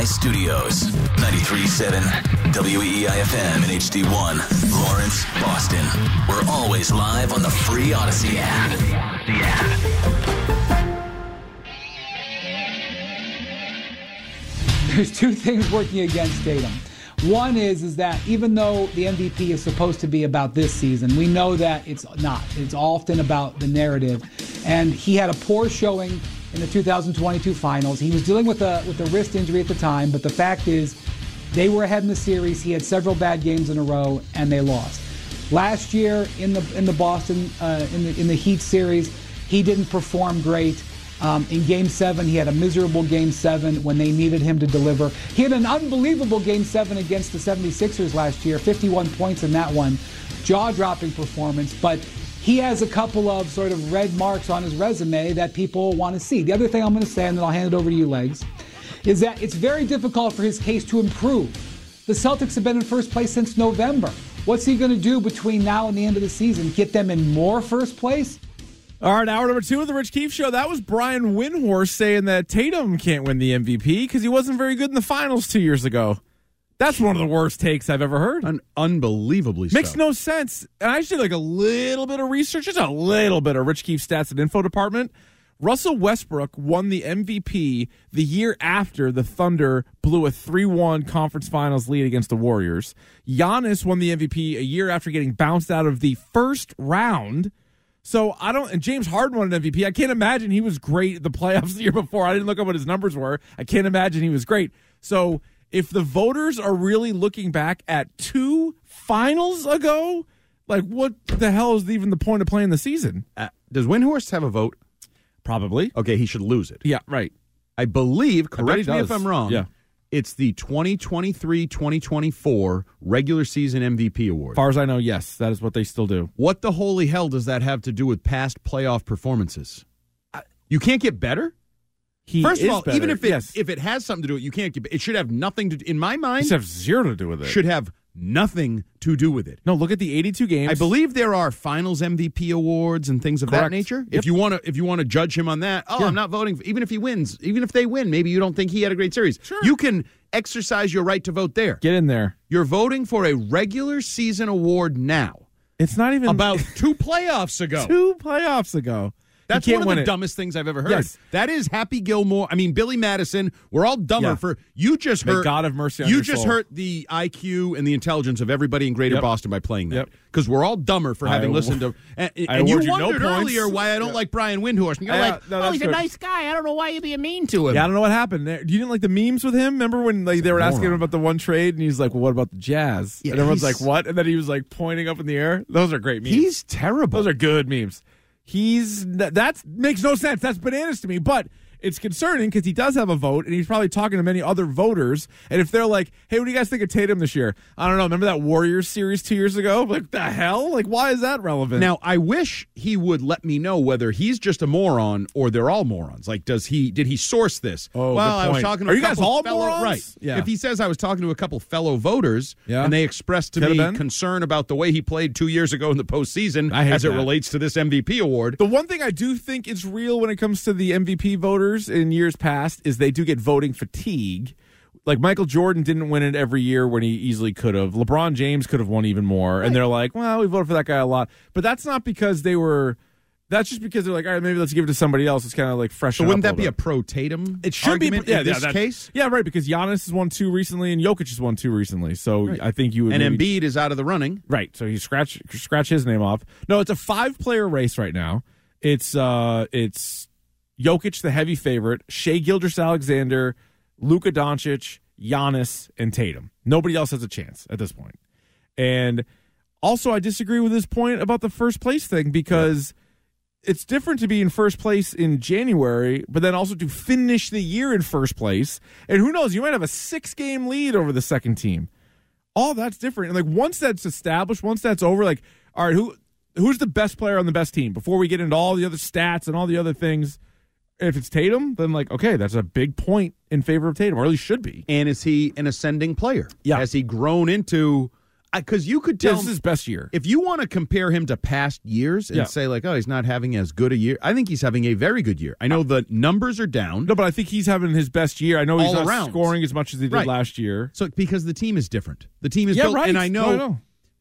WEEI Studios. 93.7 WEEI-FM and HD1. Lawrence, Boston. We're always live on the free Audacy app. App. There's two things working against Tatum. One is is that even though the MVP is supposed to be about this season, we know that it's not. It's often about the narrative. And he had a poor showing in the 2022 finals. He was dealing with a with a wrist injury at the time, but the fact is they were ahead in the series. He had several bad games in a row and they lost. Last year in the in the Boston uh, in the in the Heat series, he didn't perform great. Um, in game seven, he had a miserable game seven when they needed him to deliver. He had an unbelievable game seven against the 76ers last year, 51 points in that one. Jaw dropping performance, but he has a couple of sort of red marks on his resume that people want to see. The other thing I'm going to say, and then I'll hand it over to you, Legs, is that it's very difficult for his case to improve. The Celtics have been in first place since November. What's he going to do between now and the end of the season? Get them in more first place? All right, hour number two of the Rich Keefe Show. That was Brian Windhorst saying that Tatum can't win the MVP because he wasn't very good in the finals two years ago. That's one of the worst takes I've ever heard. Un- unbelievably Makes so. no sense. And I just did like a little bit of research, just a little bit of Rich Keefe stats and info department. Russell Westbrook won the MVP the year after the Thunder blew a 3 1 conference finals lead against the Warriors. Giannis won the MVP a year after getting bounced out of the first round. So I don't. And James Harden won an MVP. I can't imagine he was great at the playoffs the year before. I didn't look up what his numbers were. I can't imagine he was great. So if the voters are really looking back at two finals ago, like what the hell is even the point of playing the season? Uh, does Windhorst have a vote? Probably. Okay, he should lose it. Yeah. Right. I believe, correct he me if. I'm wrong, Yeah. it's the 2023 2024 regular season MVP award. As far as I know, yes, that is what they still do. What the holy hell does that have to do with past playoff performances? You can't get better? He First of all, better. even if it, yes, if it has something to do with it, you can't get it should have nothing to in my mind These have zero to do with it. should have nothing to do with it. no, look at the 82 games. I believe there are finals MVP awards and things of that nature. Yep. If you want to, if you want to judge him on that, oh, Yeah. I'm not voting. For, even if he wins, even if they win, maybe you don't think he had a great series. Sure. You can exercise your right to vote there. get in there. You're voting for a regular season award now. It's not even About two playoffs ago. two playoffs ago. That's one of the it. dumbest things I've ever heard. Yes. That is Happy Gilmore. I mean, Billy Madison. We're all dumber Yeah. for you. Just May hurt. God of mercy on You just soul. hurt the IQ and the intelligence of everybody in Greater Yep. Boston by playing that. Yep. Because we're all dumber for having aw- listened to. And, I and you award you no wondered points. earlier why I don't like Brian Windhorst. And you're Yeah, like, no, oh, he's a nice guy. I don't know why you'd be mean to him. Yeah, I don't know what happened there. You didn't like the memes with him? Remember when like they were asking him about the one trade and he's like, "Well, what about the Jazz?" Yeah, and everyone's like, "What?" And then he was like pointing up in the air. Those are great memes. He's terrible. Those are good memes. He's that makes no sense. That's bananas to me. But it's concerning because he does have a vote, and he's probably talking to many other voters. And if they're like, "Hey, what do you guys think of Tatum this year?" I don't know. Remember that Warriors series two years ago? Like the hell? Like why is that relevant? Now, I wish he would let me know whether he's just a moron or they're all morons. Like, does he did he source this? Oh, well, I was talking to Are a you guys all fellow, morons? right? Yeah. If he says I was talking to a couple fellow voters, Yeah. and they expressed to Could've me concern about the way he played two years ago in the postseason as it relates to this MVP award. The one thing I do think is real when it comes to the MVP voters in years past is they do get voting fatigue. Like Michael Jordan didn't win it every year when he easily could have. LeBron James could have won even more. And they're like, well, we voted for that guy a lot. But that's not because they were. That's just because they're like, all right, maybe let's give it to somebody else. It's kind of like fresh. So wouldn't that be a pro Tatum? It should be yeah, in yeah, this case. Yeah, right. Because Giannis has won two recently, and Jokic has won two recently. So I think you would And maybe- Embiid is out of the running. Right. So you scratch scratch his name off. No, it's a five player race right now. It's uh it's Jokic the heavy favorite, Shai Gilgeous-Alexander, Luka Doncic, Giannis, and Tatum. Nobody else has a chance at this point. And also I disagree with his point about the first place thing because it's different to be in first place in January, but then also to finish the year in first place. And who knows, you might have a six game lead over the second team all that's different. And like once that's established, once that's over, like all right, who who's the best player on the best team? Before we get into all the other stats and all the other things, if it's Tatum, then like okay, that's a big point in favor of Tatum, or at least should be. And is he an ascending player? Yeah. Has he grown into? because you could Yeah, tell this is his best year. if you want to compare him to past years and Yeah. say like, oh, he's not having as good a year. I think he's having a very good year. I know the numbers are down. No, but I think he's having his best year. I know he's not around. scoring as much as he did Right. last year. So because the team is different, the team is Yeah, built, right. and I know, No, I know.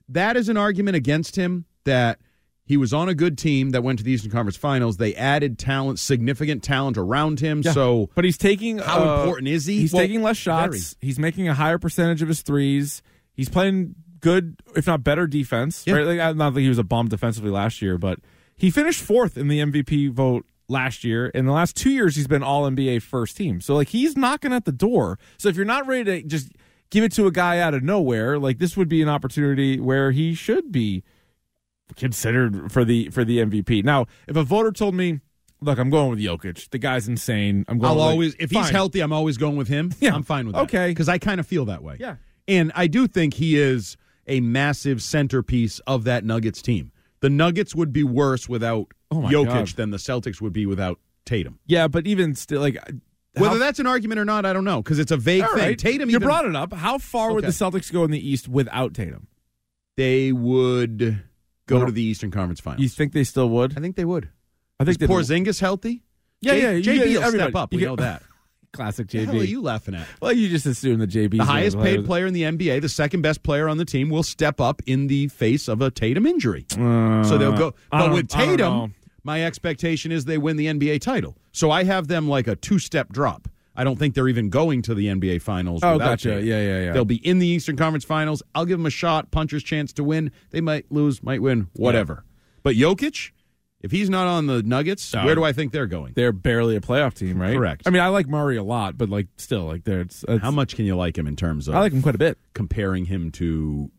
that is an argument against him that he was on a good team that went to the Eastern Conference Finals. They added talent, significant talent around him. Yeah. So but he's taking how uh, important is he? He's Well, taking less shots. very. He's making a higher percentage of his threes. He's playing good, if not better, defense. Yeah. Right? Like, I- not that he was a bum defensively last year, but he finished fourth in the MVP vote last year. In the last two years, he's been All NBA first team. So like he's knocking at the door. So if you're not ready to just give it to a guy out of nowhere, like this would be an opportunity where he should be considered for the for the MVP. Now, if a voter told me, "Look, I'm going with Jokic. The guy's insane. I'm going." I'll like, always, if he's healthy, I'm always going with him. Yeah. I'm fine with that. Okay. because I kind of feel that way. Yeah. and I do think he is a massive centerpiece of that Nuggets team. The Nuggets would be worse without Oh Jokic God. than the Celtics would be without Tatum. Yeah, but even still, like Whether how- that's an argument or not, I don't know because it's a vague thing. right, Tatum, you even, brought it up. How far would the Celtics go in the East without Tatum? they would go Well, to the Eastern Conference Finals. You think they still would? I think they would. I think Is they Porzingis healthy? Yeah, J- yeah, you JB get- will everybody- step up. you We get- know that. classic What the hell are you laughing at? Well, you just assume that JB The highest paid player in the NBA, the second best player on the team, will step up in the face of a Tatum injury. so they'll go. Uh, I But don't- with I don't know. Tatum, my expectation is they win the NBA title. So I have them like a two step drop. I don't think they're even going to the NBA Finals. Oh, gotcha. Yeah, yeah, yeah. They'll be in the Eastern Conference Finals. I'll give them a shot, puncher's chance to win. They might lose, might win, whatever. But Jokic, if he's not on the Nuggets, No. where do I think they're going? They're barely a playoff team, right? Correct. I mean, I like Murray a lot, but like still, like there, it's, it's How much can you like him in terms of I like him quite a bit. comparing him to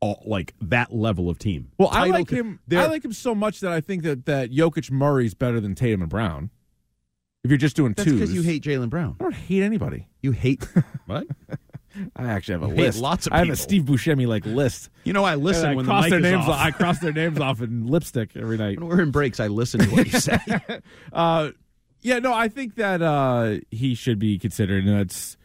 all, like that level of team? Well, I like him. I like him so much that I think that that Jokic Murray's better than Tatum and Brown. If you're just doing That's twos, because you hate Jaylen Brown. I don't hate anybody. You hate what? I actually have a You hate list. lots of I have a. Steve Buscemi like list. You know I listen And I when the cross mic their is names. off. I cross their names off in lipstick every night. when we're in breaks, I listen to what you say. Uh, yeah, no, I think that uh, he should be considered, and it's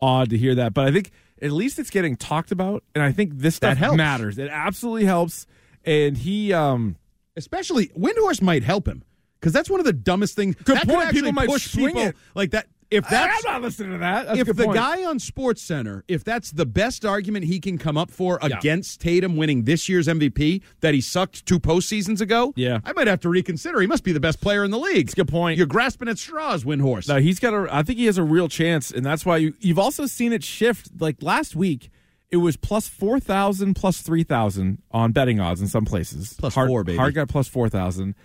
odd to hear that, but I think at least it's getting talked about, and I think this stuff helps. matters. It absolutely helps, and he. Um, Especially Windhorst might help him because that's one of the dumbest things. Good that point. People might push people it. like that. If that's I'm not listening to that. That's if the point. guy on Sports Center, if that's the best argument he can come up for Yeah. against Tatum winning this year's MVP that he sucked two postseasons ago, Yeah. I might have to reconsider. He must be the best player in the league. That's a good point. You're grasping at straws, Windhorst. No, he's got a. I think he has a real chance, and that's why you, you've also seen it shift. Like last week, it was plus four thousand, plus three thousand on betting odds in some places. Plus hard, four, baby. Hard got plus four thousand.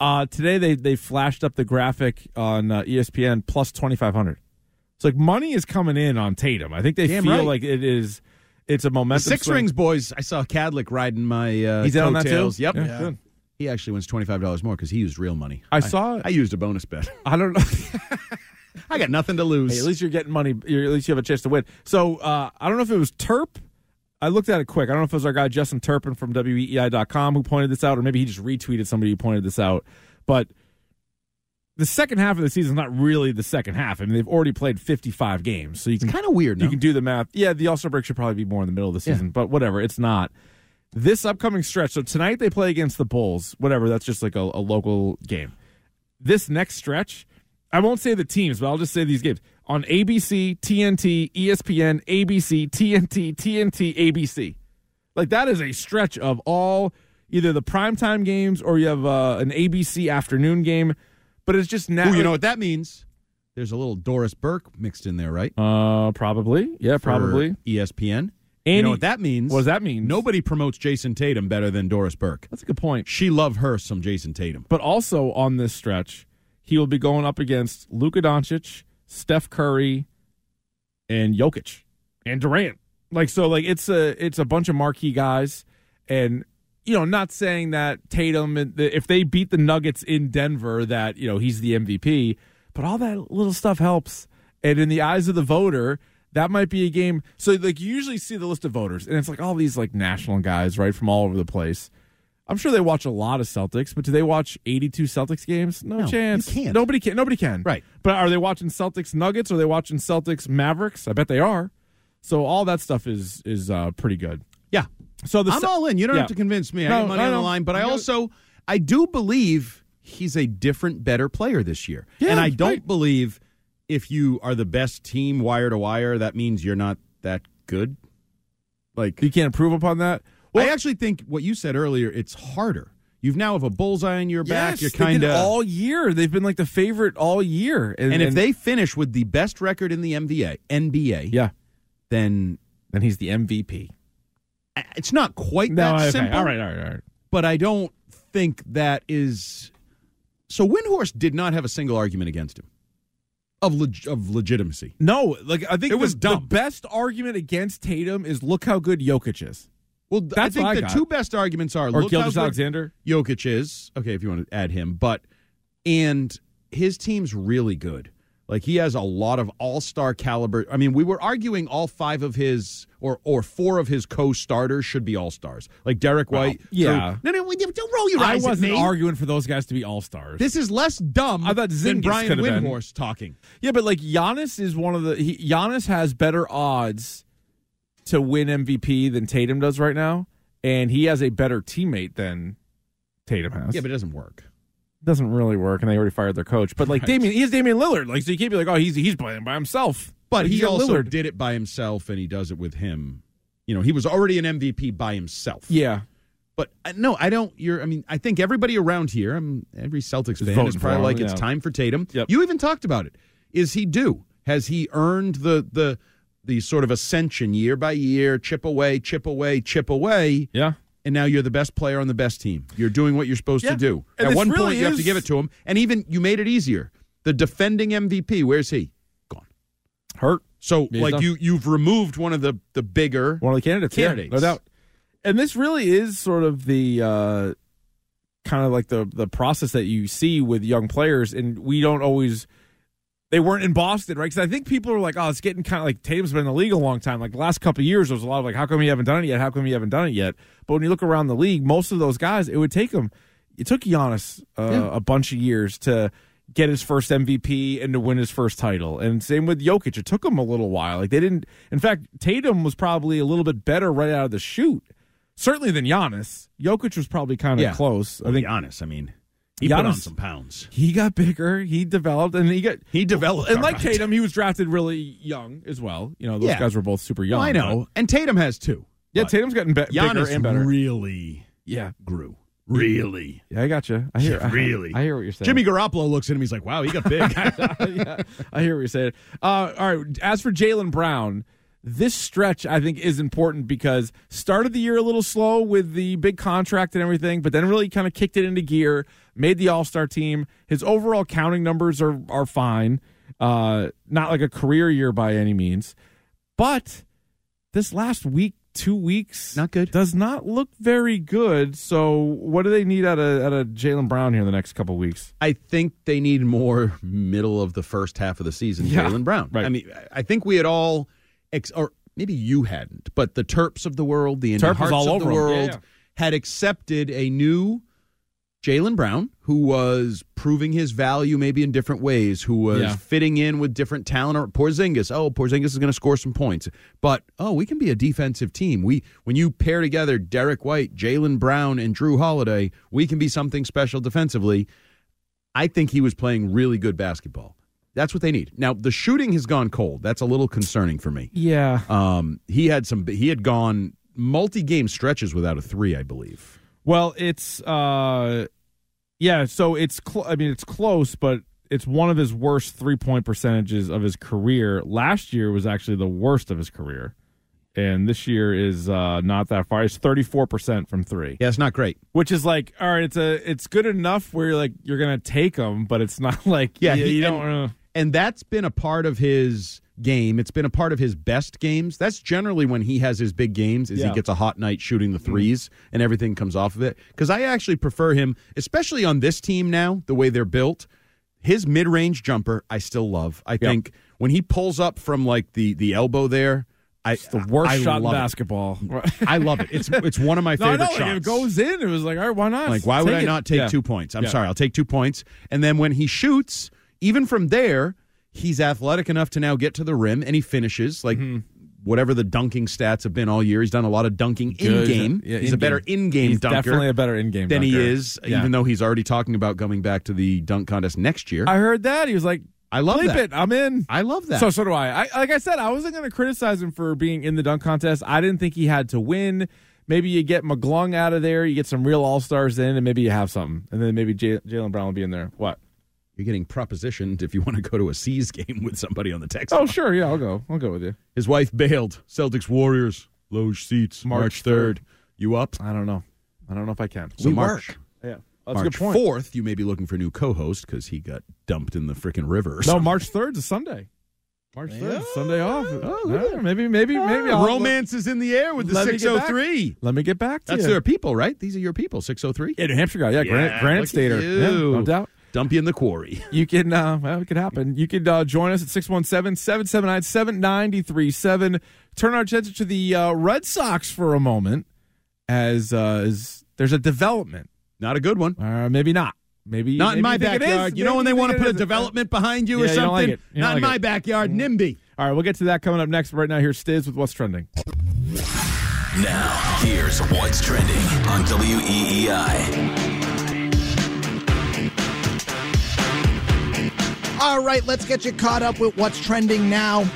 Uh, today they they flashed up the graphic on uh, ESPN plus twenty five hundred. It's like money is coming in on Tatum. I think they Damn feel right. like it is. It's a The momentum. Six swing. Rings boys, I saw Cadlick riding my uh, He's on that too? Yep. Yeah, good. He actually wins twenty five dollars more because he used real money. I saw- I used a bonus bet. I don't know. I got nothing to lose. Hey, at least you're getting money. You're, at least you have a chance to win. So uh, I don't know if it was Turp. I looked at it quick. I don't know if it was our guy Justin Turpin from WEEI.com who pointed this out, or maybe he just retweeted somebody who pointed this out. But the second half of the season is not really the second half. I mean, they've already played 55 games, so you can kind of weird. you no? can do the math. Yeah, the All Star break should probably be more in the middle of the Yeah. season, but whatever. It's not. This upcoming stretch. So tonight they play against the Bulls. Whatever. That's just like a, a local game. This next stretch, I won't say the teams, but I'll just say these games on ABC, TNT, ESPN, ABC, TNT, TNT, ABC. Like that is a stretch of all either the primetime games or you have uh, an ABC afternoon game. But it's just now. Ooh, you know what that means? There's a little Doris Burke mixed in there, right? Uh, probably. Yeah, probably. ESPN. And you know what that means? What does that mean? Nobody promotes Jayson Tatum better than Doris Burke. That's a good point. She loved her some Jayson Tatum. But also on this stretch, he will be going up against Luka Doncic, Steph Curry, and Jokic and Durant. Like so, like it's a it's a bunch of marquee guys, and you know, not saying that Tatum if they beat the Nuggets in Denver, that you know he's the MVP, but all that little stuff helps. And in the eyes of the voter, that might be a game. So like you usually see the list of voters, and it's like all these like national guys, right, from all over the place. I'm sure they watch a lot of Celtics, but do they watch 82 Celtics games? No, No, chance. you can't. Nobody can. Nobody can. Right. But are they watching Celtics Nuggets? Are they watching Celtics Mavericks? I bet they are. So all that stuff is is uh, pretty good. Yeah. So the I'm se- all in. You don't yeah. have to convince me. I No, got money I on the line, but I also I do believe he's a different, better player this year. Yeah, and I don't right. believe if you are the best team wire to wire, that means you're not that good. Like You can't improve upon that. I actually think what you said earlier, it's harder. You've now have a bullseye on your back. Yes, You're kind of all year. They've been like the favorite all year. and if they finish with the best record in the NBA, NBA, yeah, then then he's the MVP. it's not quite No, that okay. simple. all right, all right, all right. but I don't think that is. So Windhorst did not have a single argument against him of leg- of legitimacy. No, like I think It was the, the best argument against Tatum is look how good Jokic is, Well, th- That's I think I the got. two best arguments are or look Gilgeous-Alexander. Jokic is okay if you want to add him, but and his team's really good. Like he has a lot of all star caliber. I mean, we were arguing all five of his or or four of his co starters should be all stars. Like Derrick White. yeah. Drew- no, no, don't roll your eyes at wasn't arguing for those guys to be all stars. This is less dumb I thought than Brian have been. Windhorst talking. Yeah, but like Giannis is one of the he, Giannis has better odds to win MVP than Tatum does right now, and he has a better teammate than Tatum has. Yeah, but it doesn't work. it doesn't really work, and they already fired their coach. But like Damian, he has Damian Lillard. Like so, you can't be like, oh, he's he's playing by himself. But he's he also Lillard. did it by himself, and he does it with him. You know, he was already an MVP by himself. Yeah, But uh, no, I don't. You're. I mean, I think everybody around here, um, every Celtics fan, is probably him, like it's yeah. time for Tatum. Yep. You even talked about it. Is he due? Has he earned the the the sort of ascension year by year, chip away, chip away, chip away? yeah. And now you're the best player on the best team. You're doing what you're supposed Yeah. to do. And At one really point, you have to give it to him, and even you made it easier. The defending MVP, where's he? Gone. Hurt So, He's like done. you, you've removed one of the the bigger. one of the candidates. yeah, Candidates. no doubt. And this really is sort of the uh, kind of like the the process that you see with young players, and we don't always. They weren't in Boston, right? Because I think people are like, "Oh, it's getting kind of like Tatum's been in the league a long time." Like the last couple of years, there was a lot of like, "How come you haven't done it yet? How come you haven't done it yet?" But when you look around the league, most of those guys, it would take them. It took Giannis uh, Yeah. a bunch of years to get his first MVP and to win his first title. And same with Jokic. It took him a little while. Like they didn't. In fact, Tatum was probably a little bit better right out of the shoot, certainly than Giannis. Jokic was probably kind of Yeah. close. I think Giannis. I mean, he put on some pounds. he got bigger. He developed, and he got He developed, And like right. Tatum, he was drafted really young as well. You know, those Yeah. guys were both super young. Well, I know, and Tatum has too. Yeah, Tatum's gotten be- bigger and better. really yeah, grew. Really, yeah, I got you. I hear. Yeah, really. I, hear what you're saying. Jimmy Garoppolo looks at him. He's like, "Wow, he got big." yeah, I hear what you're saying. Uh, all right. As for Jaylen Brown, this stretch I think is important because started the year a little slow with the big contract and everything, but then really kind of kicked it into gear. Made the All Star team. His overall counting numbers are are fine. Uh, not like a career year by any means, but this last week, two weeks, Not good. Does not look very good. So, what do they need out of out of Jaylen Brown here in the next couple weeks? I think they need more middle of the first half of the season. Yeah, Jaylen Brown. right. I mean, I think we had all, ex- or maybe you hadn't, but the Terps of the world, the Terp Indian Hearts all of the 'em. Yeah, world, yeah. had accepted a new Jaylen Brown who was proving his value maybe in different ways, who was Yeah. fitting in with different talent. Or Porzingis, oh, Porzingis is going to score some points, but oh, we can be a defensive team. We when you pair together Derrick White, Jaylen Brown, and Jrue Holiday, we can be something special defensively. I think he was playing really good basketball. That's what they need. Now the shooting has gone cold. That's a little concerning for me. Yeah. Um, he had some. He had gone multi-game stretches without a three, I believe. Well, it's uh yeah, so it's cl- I mean it's close, but it's one of his worst three-point percentages of his career. Last year was actually the worst of his career. And this year is uh not that far. It's 34% from 3. Yeah, it's not great. Which is like all right, it's a it's good enough where you're like you're going to take them, but it's not like Yeah, you, he- you don't and- uh, And that's been a part of his game. It's been a part of his best games. That's generally when he has his big games is Yeah. he gets a hot night shooting the mm-hmm. threes and everything comes off of it. Cuz I actually prefer him especially on this team now, the way they're built. His mid-range jumper I still love. I think when he pulls up from like the the elbow there, I it's the worst I shot in love it. basketball. I love it. It's it's one of my favorite know, like, shots. if it goes in, it was like, all right, why not? Like, why would I not take two points? I'm Yeah. sorry, I'll take two points. And then when he shoots, even from there, he's athletic enough to now get to the rim and he finishes. Like, Mm-hmm. whatever the dunking stats have been all year. He's done a lot of dunking in game. Yeah, he's a in-game. better in game dunker. definitely a better in-game than he is, Yeah. even though he's already talking about coming back to the dunk contest next year. I heard that he was like, I love "Bleep that. it, I'm in." I love that. So so do I. I. Like I said, I wasn't going to criticize him for being in the dunk contest. I didn't think he had to win. Maybe you get McClung out of there, you get some real all stars in, and maybe you have something, and then maybe Jaylen Brown will be in there. What? You're getting propositioned if you want to go to a C's game with somebody on the text. Oh line. sure, yeah, I'll go. I'll go with you. His wife bailed. Celtics Warriors. Loge seats. March March 3rd. You up? I don't know. I don't know if I can. So We March, work. Yeah, that's a March good point. 4th, you may be looking for a new co host because he got dumped in the freaking river. No. March third is Sunday. March third, Yeah. Sunday off. Oh, Yeah, look maybe, maybe, maybe. Ah. I'll- Romance is in the air with the Let me 603. Let me get back to That's you. their people, right? These are your people, 603. Yeah, New Hampshire guy. Yeah, Granite, Yeah, Granite look at Stater. you. Yeah, no doubt. Dump you in the quarry. You can, uh, well, it could happen. You could uh, join us at 617 779 7937. Turn our attention to the uh, Red Sox for a moment as, uh, as there's a development. Not a good one. Uh, maybe not. Maybe Not maybe in my you think it is. backyard. You know when they want to put a development behind you Yeah, or you don't like something? it. You don't Not in my it. backyard. NIMBY. All right, we'll get to that coming up next. Right now, here's Stiz with What's Trending. Now, here's what's trending on WEEI. All right, let's get you caught up with what's trending now.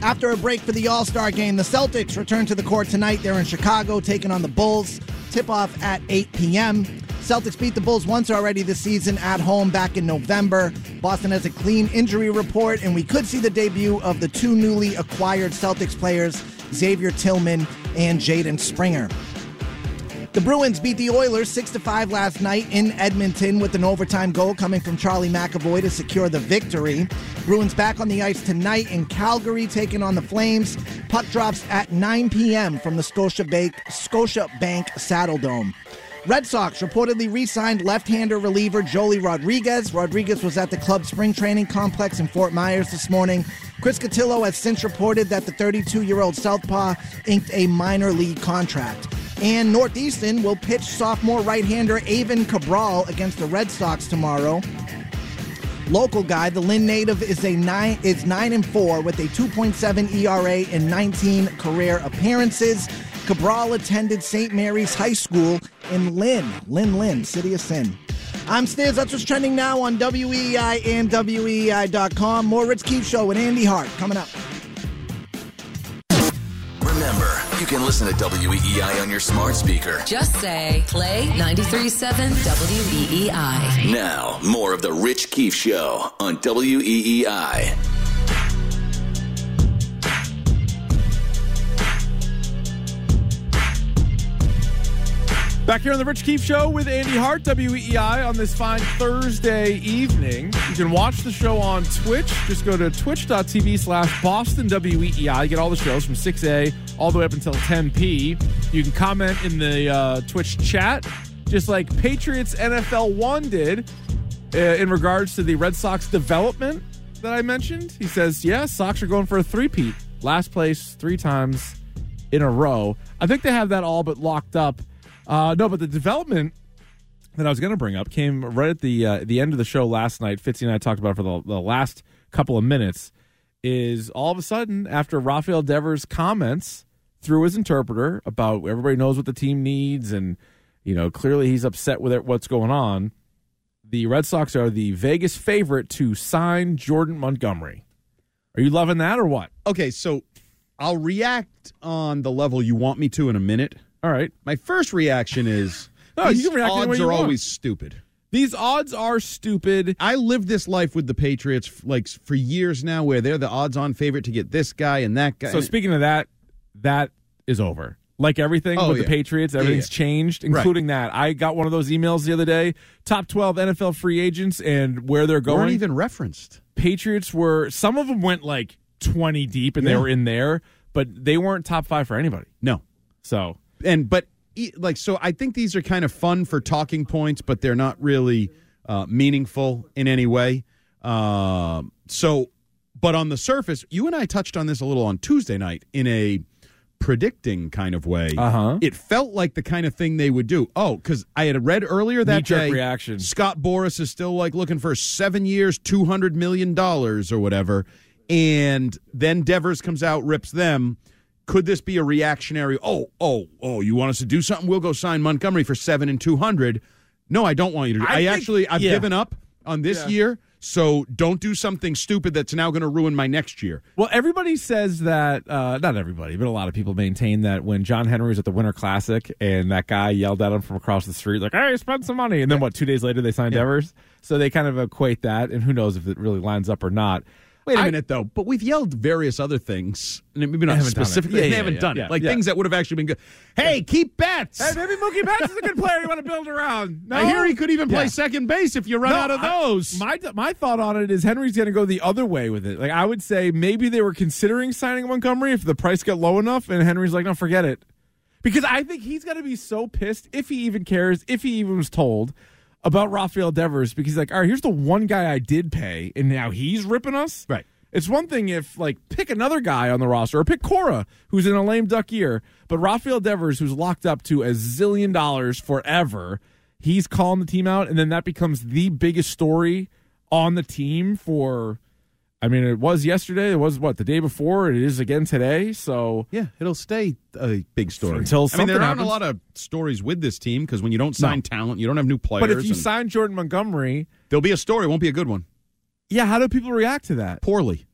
After a break for the All Star game, the Celtics return to the court tonight. They're in Chicago taking on the Bulls. Tip off at 8 p.m. Celtics beat the Bulls once already this season at home back in November. Boston has a clean injury report, and we could see the debut of the two newly acquired Celtics players, Xavier Tillman and Jaden Springer. The Bruins beat the Oilers 6 to 5 last night in Edmonton with an overtime goal coming from Charlie McAvoy to secure the victory. Bruins back on the ice tonight in Calgary taking on the Flames. Puck drops at 9 p.m. from the Scotiabank, Scotia Bank Saddle Dome. Red Sox reportedly re-signed left-hander reliever Joely Rodriguez. Rodriguez was at the club spring training complex in Fort Myers this morning. Chris Cotillo has since reported that the 32-year-old Southpaw inked a minor league contract. And Northeastern will pitch sophomore right-hander Avon Cabral against the Red Sox tomorrow. Local guy, the Lynn native is a nine is nine and four with a 2.7 ERA in 19 career appearances. Cabral attended St. Mary's High School in Lynn, Lynn, Lynn, City of Sin. I'm Stiz. That's what's trending now on WEEI and WEEI.com. More Rich Keefe Show with Andy Hart coming up. Remember, you can listen to WEEI on your smart speaker. Just say play 937 WEEI. Now, more of the Rich Keefe Show on WEEI. Back here on the Rich Keefe Show with Andy Hart, WEEI, on this fine Thursday evening. You can watch the show on Twitch. Just go to twitch.tv slash Boston WEEI. You get all the shows from 6A all the way up until 10P. You can comment in the uh, Twitch chat, just like Patriots NFL 1 did uh, in regards to the Red Sox development that I mentioned. He says, yeah, Sox are going for a three-peat. Last place three times in a row. I think they have that all but locked up. Uh, no, but the development that I was going to bring up came right at the uh, the end of the show last night. Fitzy and I talked about it for the, the last couple of minutes. Is all of a sudden after Rafael Devers' comments through his interpreter about everybody knows what the team needs, and you know clearly he's upset with it, what's going on. The Red Sox are the Vegas favorite to sign Jordan Montgomery. Are you loving that or what? Okay, so I'll react on the level you want me to in a minute. All right. My first reaction is No, these you can react any way odds you are want. always stupid. These odds are stupid. I lived this life with the Patriots f- like for years now, where they're the odds-on favorite to get this guy and that guy. So speaking of that, that is over. Like everything Oh, with yeah. the Patriots, everything's changed, Right. including that. I got one of those emails the other day. Top twelve NFL free agents and where they're weren't going. even referenced. Patriots were some of them went like twenty deep and they Yeah. were in there, but they weren't top five for anybody. No, So and but like so, I think these are kind of fun for talking points, but they're not really uh, meaningful in any way. Um, so, but on the surface, you and I touched on this a little on Tuesday night in a predicting kind of way. Uh-huh. It felt like the kind of thing they would do. Oh, because I had read earlier that day, reaction. Scott Boras is still like looking for seven years, two hundred million dollars or whatever, and then Devers comes out, rips them. Could this be a reactionary? Oh, oh, oh! You want us to do something? We'll go sign Montgomery for seven and two hundred. No, I don't want you to. Do. I I, think- actually, I've yeah. given up on this Yeah. year. So don't do something stupid that's now going to ruin my next year. Well, everybody says that, uh, not everybody, but a lot of people maintain that when John Henry was at the Winter Classic and that guy yelled at him from across the street, like, hey, spend some money. And then, what, two days later, they signed Devers? So they kind of equate that, and who knows if it really lines up or not. Wait a I- minute, though. But we've yelled various other things, and maybe not haven't done it. specifically. Yeah, they yeah, haven't yeah, done yeah, it, like things that would have actually been good. Hey, keep bets. Hey, maybe Mookie Betts is a good player you want to build around. No? I hear he could even play second base if you run No, out of I- those. my my thought on it is Henry's going to go the other way with it. Like I would say maybe they were considering signing Montgomery if the price got low enough, and Henry's like, no, forget it, because I think he's going to be so pissed if he even cares, if he even was told about Rafael Devers, because he's like, all right, here's the one guy I did pay, and now he's ripping us. Right. It's one thing if like pick another guy on the roster or pick Cora who's in a lame duck year, but Rafael Devers who's locked up to a zillion dollars forever, he's calling the team out, and then that becomes the biggest story on the team for. I mean, it was yesterday. It was what the day before. It is again today. So yeah, it'll stay a big story Until something I mean, something there aren't happens. a lot of stories with this team because when you don't sign No. talent, you don't have new players. but if you and sign Jordan Montgomery, there'll be a story. It won't be a good one. yeah, how do people react to that? Poorly.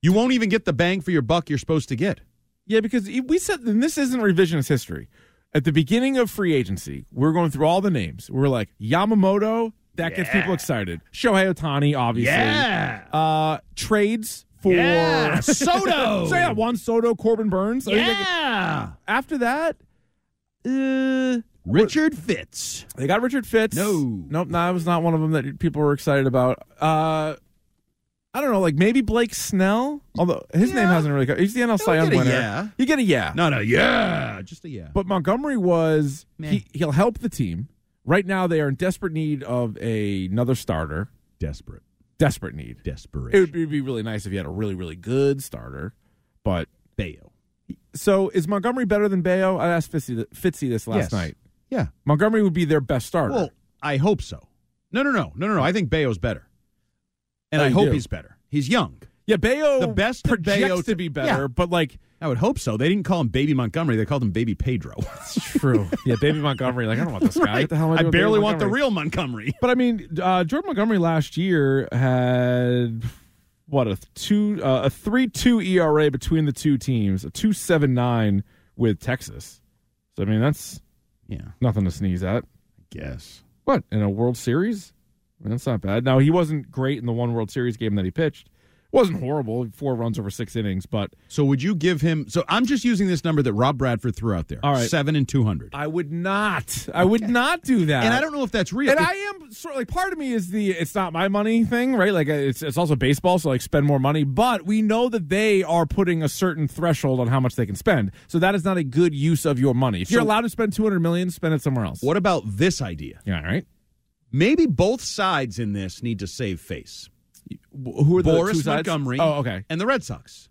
You won't even get the bang for your buck you're supposed to get. Yeah, because we said, and this isn't revisionist history. At the beginning of free agency, we're going through all the names. We're like Yamamoto, that gets people excited. Shohei Ohtani, obviously. Uh, trades for Soto. so yeah, Juan Soto, Corbin Burnes. I think they could- yeah. after that, uh, Richard Fitts. they got Richard Fitts. No. nope, that was not one of them that people were excited about. Uh, I don't know, like maybe Blake Snell. Although his name Yeah. hasn't really. Come. He's the NL Cy Young get a winner. yeah. You get a yeah. No, no, yeah. Just a yeah. But Montgomery was Meh. he, he'll help the team. Right now, they are in desperate need of a, another starter. Desperate. Desperate need. Desperate. It would be, be really nice if you had a really, really good starter. But Bello. so is Montgomery better than Bello? I asked Fitzy, Fitzy this last Yes. night. Yeah. Montgomery would be their best starter. Well, I hope so. No, no, no, no, no, no. I think Bello's better, and Oh, I hope do? he's better. He's young. yeah, Bello the best projects Bello to to- be better, Yeah. but like I would hope so. They didn't call him Baby Montgomery; they called him Baby Pedro. That's true. yeah, Baby Montgomery. Like I don't want this guy. What the hell? I, I barely want the real Montgomery. But I mean, uh, Jordan Montgomery last year had what a two uh, a three two ERA between the two teams, a two seven nine with Texas. So I mean, that's Yeah, nothing to sneeze at. I guess. What in a World Series? I mean, that's not bad. Now he wasn't great in the one World Series game that he pitched. Wasn't horrible, four runs over six innings, but So would you give him? So I'm just using this number that Rob Bradford threw out there. All right. seven and two hundred. I would not. I would not do that. And I don't know if that's real. And If- I am sort of like part of me is the it's not my money thing, right? Like it's it's also baseball, so like spend more money. But we know that they are putting a certain threshold on how much they can spend, so that is not a good use of your money. If you're allowed to spend two hundred million, spend it somewhere else. what about this idea? Yeah, all right. Maybe both sides in this need to save face. W- Who are the two Boras sides? Montgomery Oh, okay. and the Red Sox.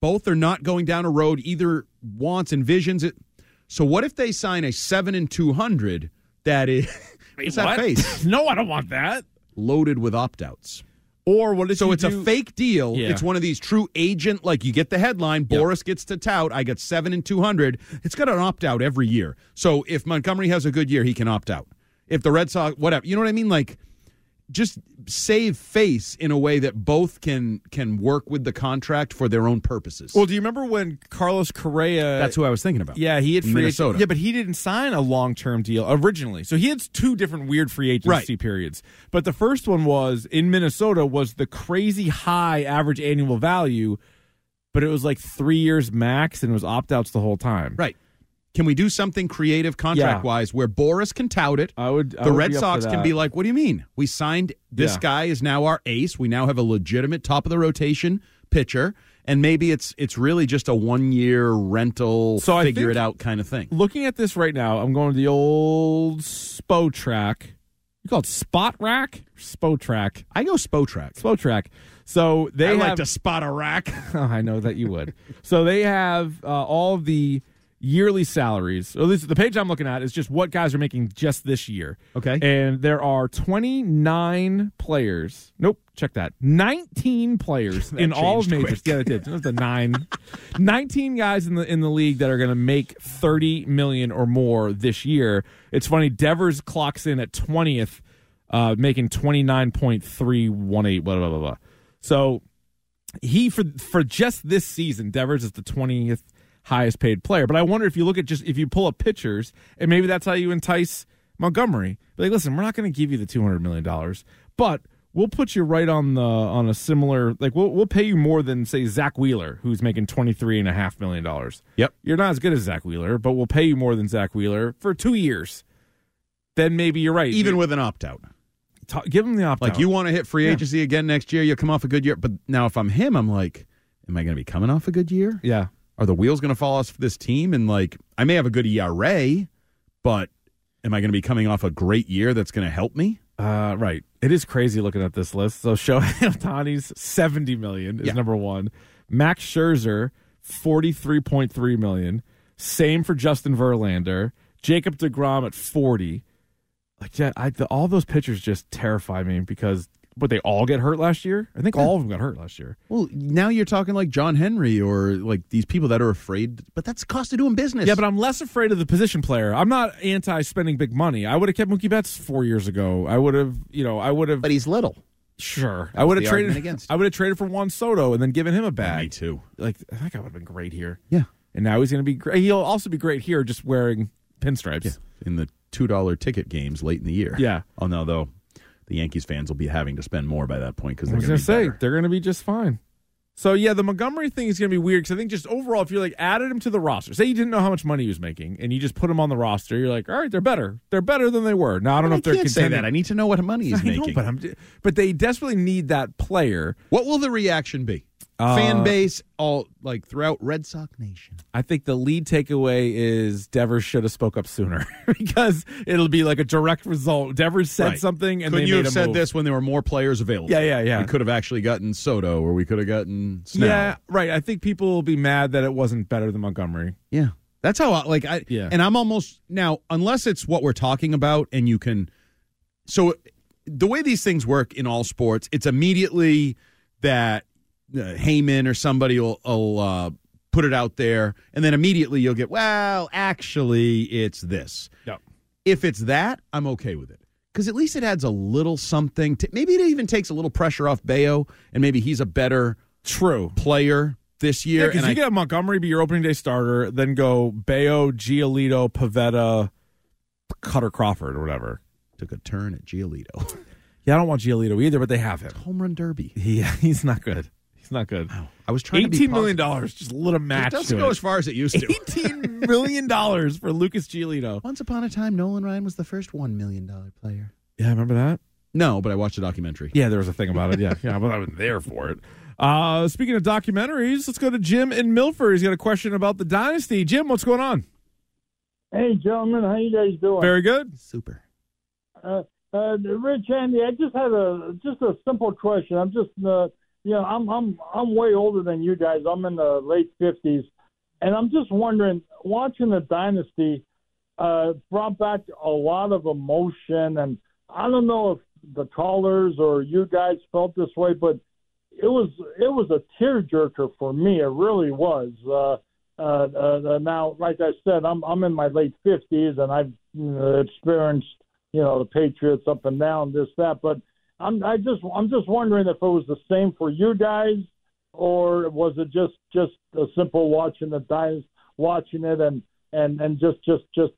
Both are not going down a road either wants envisions it. So what if they sign a seven and two hundred that is what's that face no, I don't want that. loaded with opt outs? Or what? So you it's do- a fake deal. Yeah. It's one of these true agent, like you get the headline, Boras gets to tout, I got seven and 200. It's got an opt out every year. So if Montgomery has a good year, he can opt out. If the Red Sox, whatever, you know what I mean? Like, just save face in a way that both can can work with the contract for their own purposes. Well, do you remember when Carlos Correa? That's who I was thinking about. Yeah, he had free Minnesota. Agent, yeah, but he didn't sign a long term deal originally. So he had two different weird free agency Right. periods. But the first one was in Minnesota was the crazy high average annual value, but it was like three years max and it was opt outs the whole time. Right. Can we do something creative contract wise where Boras can tout it? I would. I the would Red Sox can be like, "What do you mean? We signed this Yeah. guy is now our ace. We now have a legitimate top of the rotation pitcher, and maybe it's it's really just a one year rental, So figure it out kind of thing." looking at this right now. I'm going to the old Spo track. You call it Spot Rack? Spo track. I go Spotrack. Spo track. So they I have like to spot a rack. Oh, I know that you would. so they have uh, all the yearly salaries. Or at least the page I'm looking at is just what guys are making just this year. Okay. And there are 29 players. Nope, check that. 19 players in all of majors. quick. Yeah, it did. It was the nine. 19 guys in the in the league that are going to make 30 million or more this year. It's funny. Devers clocks in at 20th, uh, making 29.318. Blah blah blah blah. So he for for just this season, Devers is the 20th highest paid player. But I wonder if you look at just if you pull up pictures, and maybe that's how you entice Montgomery. Be like, listen, we're not going to give you the 200 million dollars, but we'll put you right on the on a similar like we'll we'll pay you more than say Zach Wheeler, who's making 23 and a half million dollars. Yep. You're not as good as Zach Wheeler, but we'll pay you more than Zach Wheeler for two years. Then maybe you're right. Even with an opt out. Give him the opt out. Like you want to hit free agency again next year, you come off a good year. But now if I'm him, I'm like, am I going to be coming off a good year? yeah. Are the wheels going to fall off this team? And like, I may have a good ERA, but am I going to be coming off a great year that's going to help me? Uh, right. It is crazy looking at this list. So Shohei Ohtani's seventy million is Yeah. number one. Max Scherzer forty three point three million. Same for Justin Verlander. Jacob deGrom at forty. Like yeah, I, the, all those pitchers just terrify me because but they all get hurt last year. I think all of them got hurt last year. Well, now you're talking like John Henry or like these people that are afraid, but that's cost of doing business. Yeah, but I'm less afraid of the position player. I'm not anti spending big money. I would have kept Mookie Betts four years ago. I would have, you know, I would have. but he's little. Sure, I would have traded. against. I would have traded for Juan Soto and then given him a bag. Me too. Like I think I would have been great here. Yeah. And now he's going to be great. He'll also be great here, just wearing pinstripes. In the two dollar ticket games late in the year. Yeah. Oh no, though, the Yankees fans will be having to spend more by that point because they're going going to to say they're going to be just fine. So yeah, the Montgomery thing is going to be weird because I think just overall, if you're like added him to the roster, say you didn't know how much money he was making, and you just put him on the roster, you're like, all right, they're better. They're better than they were. Now I don't know I if they're can't say that. I need to know what money he's I know, making. but I'm, but they desperately need that player. what will the reaction be? Uh, Fan base all like throughout Red Sox Nation. I think the lead takeaway is Devers should have spoke up sooner because it'll be like a direct result. Devers said Right. something, and Couldn't you have said move. this when there were more players available? Yeah, yeah, yeah. We could have actually gotten Soto, or we could have gotten Snell. Yeah, right. I think people will be mad that it wasn't better than Montgomery. Yeah. That's how I like I Yeah. and I'm almost now unless it's what we're talking about and you can so the way these things work in all sports, it's immediately that uh, Heyman or somebody will, will uh, put it out there and then immediately you'll get, well, actually it's this. Yep. If it's that, I'm okay with it. Because at least it adds a little something. To, maybe it even takes a little pressure off Bello, and maybe he's a better True. player this Yeah, year. because and you I- get Montgomery be your opening day starter, then go Bello, Giolito, Pivetta, Kutter Crawford, or whatever. took a turn at Giolito. Yeah, I don't want Giolito either, but they have him. Home run derby. He, he's not good. He's not good. I was trying to be Eighteen million dollars, just a little match. It doesn't to go it. as far as it used to. Eighteen million dollars for Lucas Giolito. Once upon a time, Nolan Ryan was the first one million dollar player. Yeah, I remember that? No, but I watched a documentary. Yeah, there was a thing about it. Yeah, yeah, but I was there for it. Uh, speaking of documentaries, let's go to Jim in Milford. He's got a question about the dynasty. Jim, what's going on? Hey, gentlemen, how you guys doing? Very good. Super. uh, uh, Rich Andy, I just had a just a simple question. I'm just, uh, know, I'm I'm I'm way older than you guys. I'm in the late fifties, and I'm just wondering, watching the Dynasty uh, brought back a lot of emotion, and I don't know if the callers or you guys felt this way, but it was it was a tearjerker for me. It really was. Uh, uh, uh, now, like I said, I'm I'm in my late fifties, and I've uh, experienced you know the Patriots up and down, this that. But I'm I just I'm just wondering if it was the same for you guys, or was it just just a simple watching the dice, watching it, and and and just just just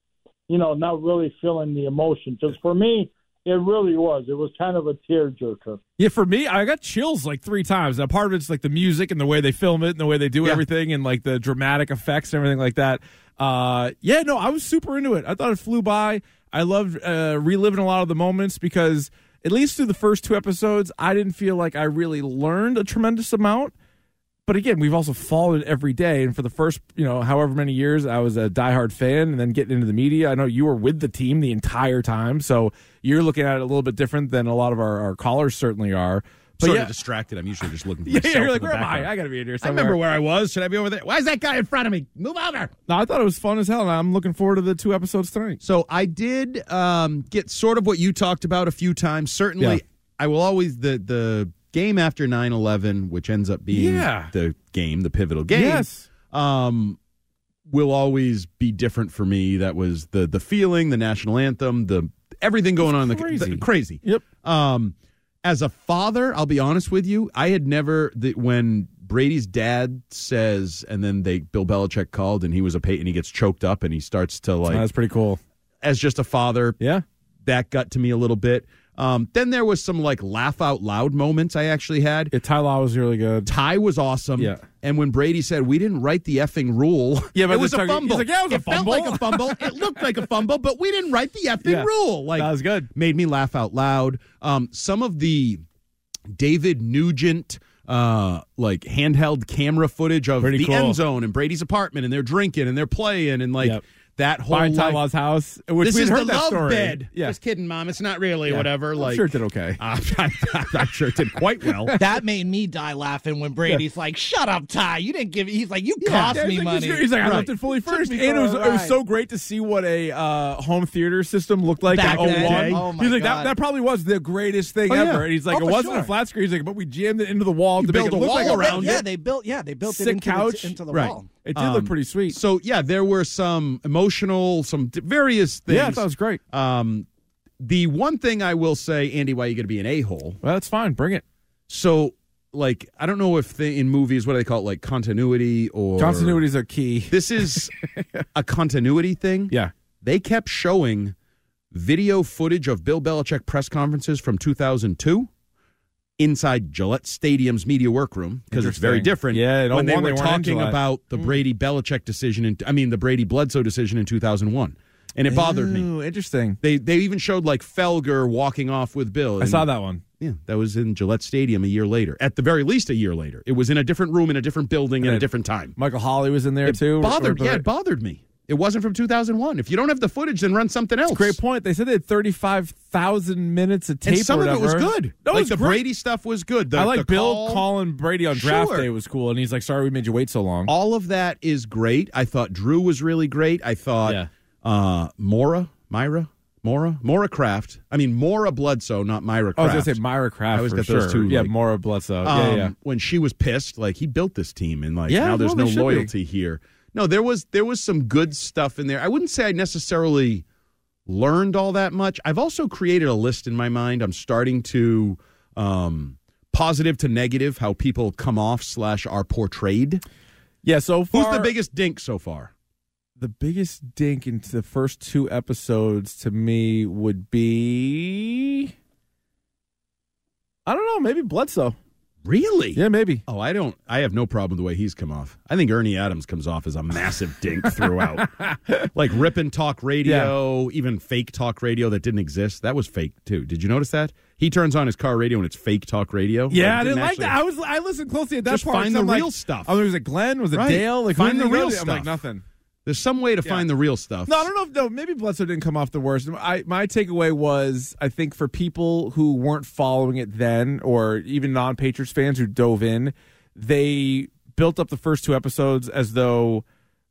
you know not really feeling the emotion. Just for me, it really was. It was kind of a tearjerker. Yeah, for me, I got chills like three times. Now, part of it's like the music and the way they film it and the way they do Yeah. everything and like the dramatic effects and everything like that. Uh, yeah, no, I was super into it. I thought it flew by. I loved uh, reliving a lot of the moments because at least through the first two episodes, I didn't feel like I really learned a tremendous amount. But again, we've also followed it every day. And for the first, you know, however many years, I was a diehard fan and then getting into the media. I know you were with the team the entire time. So you're looking at it a little bit different than a lot of our, our callers certainly are. But sort yeah. of distracted. I'm usually just looking for Yeah, you're like, the where am. I? I got to be in here I somewhere. remember where I was. Should I be over there? Why is that guy in front of me? Move over. No, I thought it was fun as hell, and I'm looking forward to the two episodes tonight. So I did um, get sort of what you talked about a few times. Certainly, Yeah. I will always the the game after 9-11, which ends up being Yeah. the game, the pivotal game. Yes. um, will always be different for me. That was the the feeling, the national anthem, the everything going on in the crazy. the crazy. Yep. Um, as a father, I'll be honest with you, I had never the, when Brady's dad says, and then they Bill Belichick called, and he was a pay, and he gets choked up, and he starts to like, That's pretty cool. as just a father, Yeah. that got to me a little bit. Um, then there was some like laugh out loud moments I actually had. Yeah, Ty Law was really good. Ty was awesome. Yeah. And when Brady said, we didn't write the effing rule. Yeah, but it was a talking- fumble. like, yeah, it was a fumble. felt like a fumble. it looked like a fumble, but we didn't write the effing Yeah. rule. Like That was good. Made me laugh out loud. Um, some of the David Nugent uh like handheld camera footage of Pretty the cool. end zone and Brady's apartment and they're drinking and they're playing and like Yep. That whole Behind Ty life- Law's house, which this we is heard the that love story. bed. Yeah. Just kidding, mom. It's not really Yeah. whatever. I'm like sure it did okay. Uh, I'm, I'm sure it did quite well. That made me die laughing when Brady's like, "Shut up, Ty! You didn't give." He's like, "You cost Yeah, me like, money." He's like, I Right. left it fully Took furnished, and it was, it was so great to see what a uh, home theater system looked like Back in in the 01. day. Oh, my he's like, that, that probably was the greatest thing Oh, yeah. ever. And he's like, Oh, it wasn't sure. a flat screen. He's like, but we jammed it into the wall You to make it a look like wall a around yeah, they built. Yeah, they built it into the, into the Right. wall. It did Um, look pretty sweet. So yeah, there were some emotional, some d- various things. yeah, that was great. Um, the one thing I will say, Andy, why are you going to be an a hole? Well, that's fine. Bring it. So, like, I don't know if they, in movies, what do they call it, like continuity or continuities are key. This is a continuity thing. Yeah. They kept showing video footage of Bill Belichick press conferences from 2002 inside Gillette Stadium's media workroom because it's very different. Yeah, in when they 01 were they talking about the hmm. Brady Belichick decision, in, I mean the Brady Bledsoe decision in 2001, and it bothered me. Interesting. They they even showed like Felger walking off with Bill. I and- saw that one. Yeah, that was in Gillette Stadium a year later. At the very least, a year later. It was in a different room in a different building at And a different time. Michael Holley was in there It too. bothered. Yeah, it bothered me. It wasn't from 2001. If you don't have the footage, then run something else. Great point. They said they had 35,000 minutes of tape And some of it was good. No, like was the great. Brady stuff was good. The, I like Bill call, calling Brady on draft Sure. day was cool, and he's like, "Sorry, we made you wait so long." All of that is great. I thought Drew was really great. I thought Yeah. uh, Mora, Myra, Mora, Mora Craft. I mean Maura Bledsoe, not Myra Kraft. I was gonna say Myra Kraft. I always got those sure. two, Yeah, like- Maura Bledsoe. um, yeah, yeah. when she was pissed, like he built this team, and like Yeah, now there's well, no should be. loyalty here. No, there was there was some good stuff in there. I wouldn't say I necessarily learned all that much. I've also created a list in my mind. I'm starting to um, positive to negative how people come off slash are portrayed. Yeah. So far, Who's the biggest dink so far? the biggest dink into the first two episodes to me would be I don't know, maybe Bledsoe. Really? Yeah, maybe. Oh, I don't. I have no problem with the way he's come off. I think Ernie Adams comes off as a massive dink throughout, like ripping talk radio, even fake talk radio that didn't exist. That was fake too. Did you notice that? He turns on his car radio and it's fake talk radio. Yeah, Like, I didn't like actually- that. I was I listened closely at that Just part. find the I'm like- real stuff. Oh, was it Glenn? Was it Right. Dale? Like Find the did he go real to? I'm like stuff. nothing. There's some way to Yeah. find the real stuff. No, I don't know. If, no, maybe Bledsoe didn't come off the worst. I, my takeaway was, I think for people who weren't following it then, or even non-Patriots fans who dove in, they built up the first two episodes as though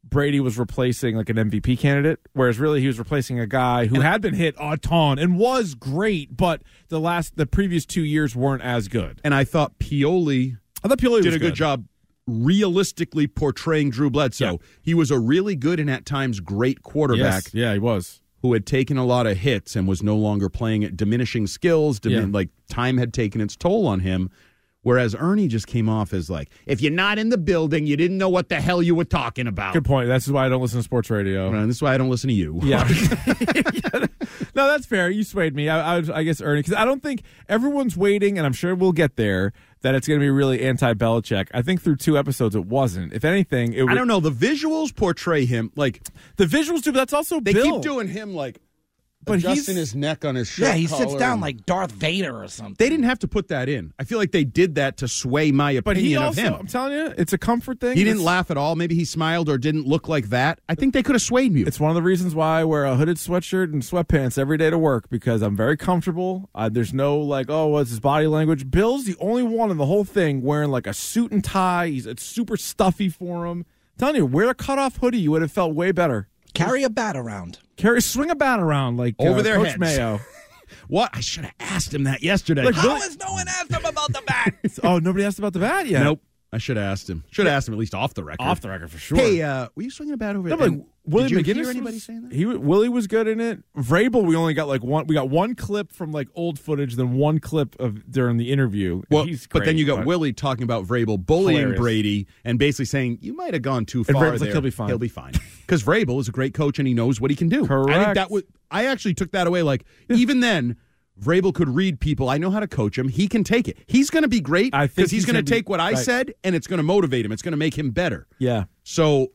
Brady was replacing like an MVP candidate, whereas really he was replacing a guy who had been hit a ton and was great, but the last, the previous two years weren't as good. And I thought Pioli I thought Pioli did was a good, job realistically portraying Drew Bledsoe. Yeah. He was a really good and at times great quarterback. Yes. Yeah, he was. who had taken a lot of hits and was no longer playing at diminishing skills. Dimin- Yeah. Like time had taken its toll on him. Whereas Ernie just came off as like, if you're not in the building, you didn't know what the hell you were talking about. Good point. That's why I don't listen to sports radio. And this is why I don't listen to you. Yeah. no, that's fair. You swayed me. I, I, I guess Ernie, because I don't think everyone's waiting, and I'm sure we'll get there. That it's going to be really anti-Belichick. I think through two episodes it wasn't. If anything, it was, I don't know. The visuals portray him like The visuals do, but that's also they Bill. keep doing him like but he's adjusting his neck on his shirt. Yeah, he sits down and- like Darth Vader or something. They didn't have to put that in. I feel like they did that to sway my but opinion he also. of I'm telling you, it's a comfort thing. He didn't It's- laugh at all. Maybe he smiled or didn't look like that. I think they could have swayed me. It's one of the reasons why I wear a hooded sweatshirt and sweatpants every day to work because I'm very comfortable. Uh, there's no like, oh, what's his body language? Bill's the only one in the whole thing wearing like a suit and tie. He's it's super stuffy for him. I'm telling you, wear a cutoff hoodie, you would have felt way better. Carry a bat around. Carry swing a bat around like Over uh, their Coach heads. Mayo. what? I should have asked him that yesterday. Like, How Really? has no one asked him about the bat? oh, nobody asked about the bat yet. Nope. I should have asked him. Should have asked him at least off the record. Off the record for sure. Hey, uh, were you swinging a bat over there? like, Willie Did you McGinnis hear anybody was- saying that? He Willie was good in it. Vrabel, we only got like one. We got one clip from like old footage, then one clip of during the interview. Well, He's but then you got Willie talking about Vrabel bullying Hilarious. Brady and basically saying you might have gone too And far like, there. "He'll be fine." He'll be fine because Vrabel is a great coach and he knows what he can do. I think Correct. that was. I actually took that away. Like even then, Vrabel could read people. I know how to coach him. He can take it. He's going to be great I think because he's, he's going to take what I right. said and it's going to motivate him. It's going to make him better. Yeah, So,